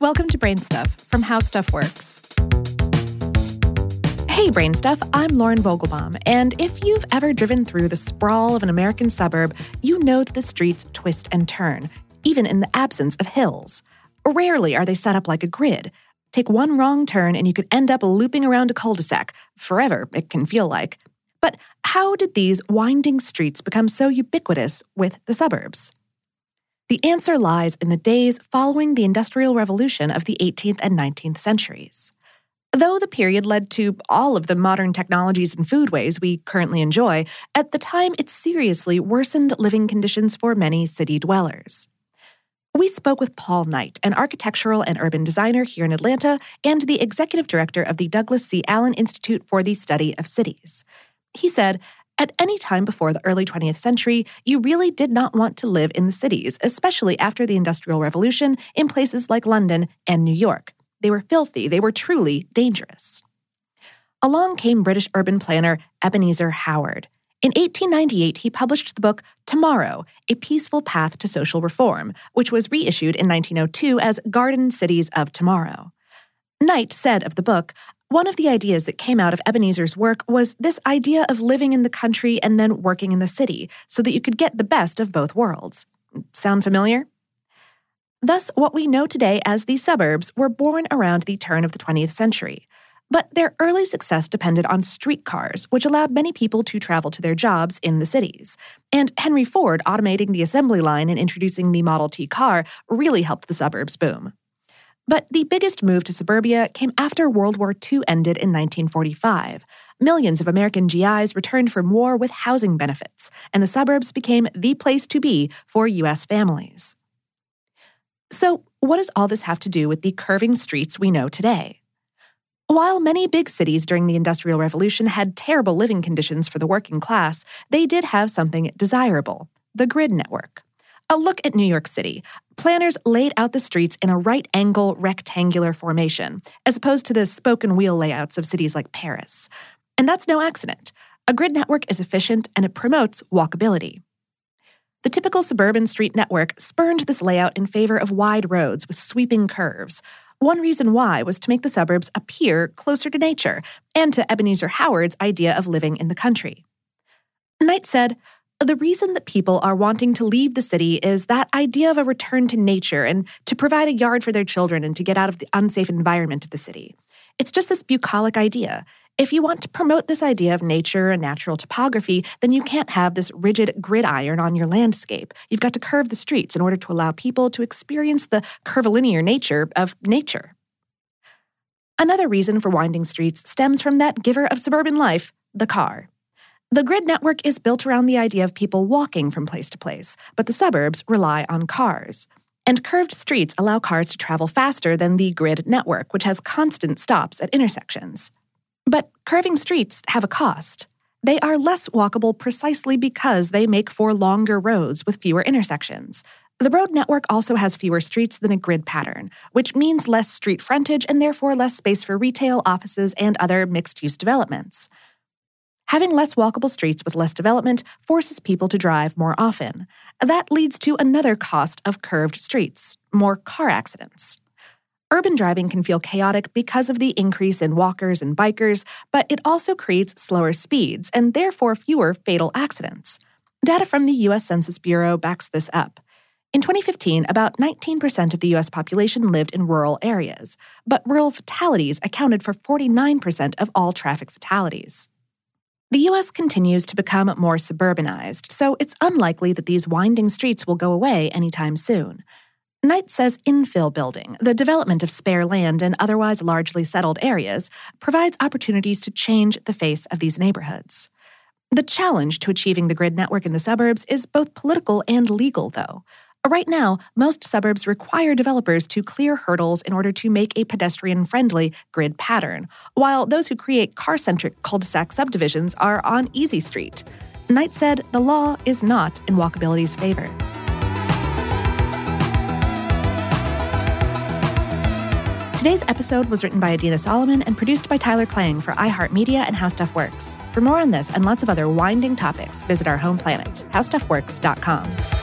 Welcome to Brain Stuff from How Stuff Works. Hey, Brain Stuff, I'm Lauren Vogelbaum, and if you've ever driven through the sprawl of an American suburb, you know that the streets twist and turn, even in the absence of hills. Rarely are they set up like a grid. Take one wrong turn and you could end up looping around a cul de sac. Forever, it can feel like. But how did these winding streets become so ubiquitous with the suburbs? The answer lies in the days following the Industrial Revolution of the 18th and 19th centuries. Though the period led to all of the modern technologies and foodways we currently enjoy, at the time it seriously worsened living conditions for many city dwellers. We spoke with Paul Knight, an architectural and urban designer here in Atlanta and the executive director of the Douglas C. Allen Institute for the Study of Cities. He said at any time before the early 20th century, you really did not want to live in the cities, especially after the Industrial Revolution in places like London and New York. They were filthy, they were truly dangerous. Along came British urban planner Ebenezer Howard. In 1898, he published the book Tomorrow A Peaceful Path to Social Reform, which was reissued in 1902 as Garden Cities of Tomorrow. Knight said of the book, one of the ideas that came out of Ebenezer's work was this idea of living in the country and then working in the city so that you could get the best of both worlds. Sound familiar? Thus, what we know today as the suburbs were born around the turn of the 20th century. But their early success depended on streetcars, which allowed many people to travel to their jobs in the cities. And Henry Ford automating the assembly line and introducing the Model T car really helped the suburbs boom. But the biggest move to suburbia came after World War II ended in 1945. Millions of American GIs returned from war with housing benefits, and the suburbs became the place to be for U.S. families. So, what does all this have to do with the curving streets we know today? While many big cities during the Industrial Revolution had terrible living conditions for the working class, they did have something desirable the grid network. A look at New York City. Planners laid out the streets in a right angle rectangular formation, as opposed to the spoke and wheel layouts of cities like Paris. And that's no accident. A grid network is efficient and it promotes walkability. The typical suburban street network spurned this layout in favor of wide roads with sweeping curves. One reason why was to make the suburbs appear closer to nature and to Ebenezer Howard's idea of living in the country. Knight said, the reason that people are wanting to leave the city is that idea of a return to nature and to provide a yard for their children and to get out of the unsafe environment of the city. It's just this bucolic idea. If you want to promote this idea of nature and natural topography, then you can't have this rigid gridiron on your landscape. You've got to curve the streets in order to allow people to experience the curvilinear nature of nature. Another reason for winding streets stems from that giver of suburban life, the car. The grid network is built around the idea of people walking from place to place, but the suburbs rely on cars. And curved streets allow cars to travel faster than the grid network, which has constant stops at intersections. But curving streets have a cost. They are less walkable precisely because they make for longer roads with fewer intersections. The road network also has fewer streets than a grid pattern, which means less street frontage and therefore less space for retail, offices, and other mixed use developments. Having less walkable streets with less development forces people to drive more often. That leads to another cost of curved streets more car accidents. Urban driving can feel chaotic because of the increase in walkers and bikers, but it also creates slower speeds and therefore fewer fatal accidents. Data from the U.S. Census Bureau backs this up. In 2015, about 19% of the U.S. population lived in rural areas, but rural fatalities accounted for 49% of all traffic fatalities. The US continues to become more suburbanized, so it's unlikely that these winding streets will go away anytime soon. Knight says infill building, the development of spare land in otherwise largely settled areas, provides opportunities to change the face of these neighborhoods. The challenge to achieving the grid network in the suburbs is both political and legal, though. Right now, most suburbs require developers to clear hurdles in order to make a pedestrian friendly grid pattern, while those who create car centric cul de sac subdivisions are on Easy Street. Knight said the law is not in walkability's favor. Today's episode was written by Adina Solomon and produced by Tyler Klang for iHeartMedia and How Stuff Works. For more on this and lots of other winding topics, visit our home planet, howstuffworks.com.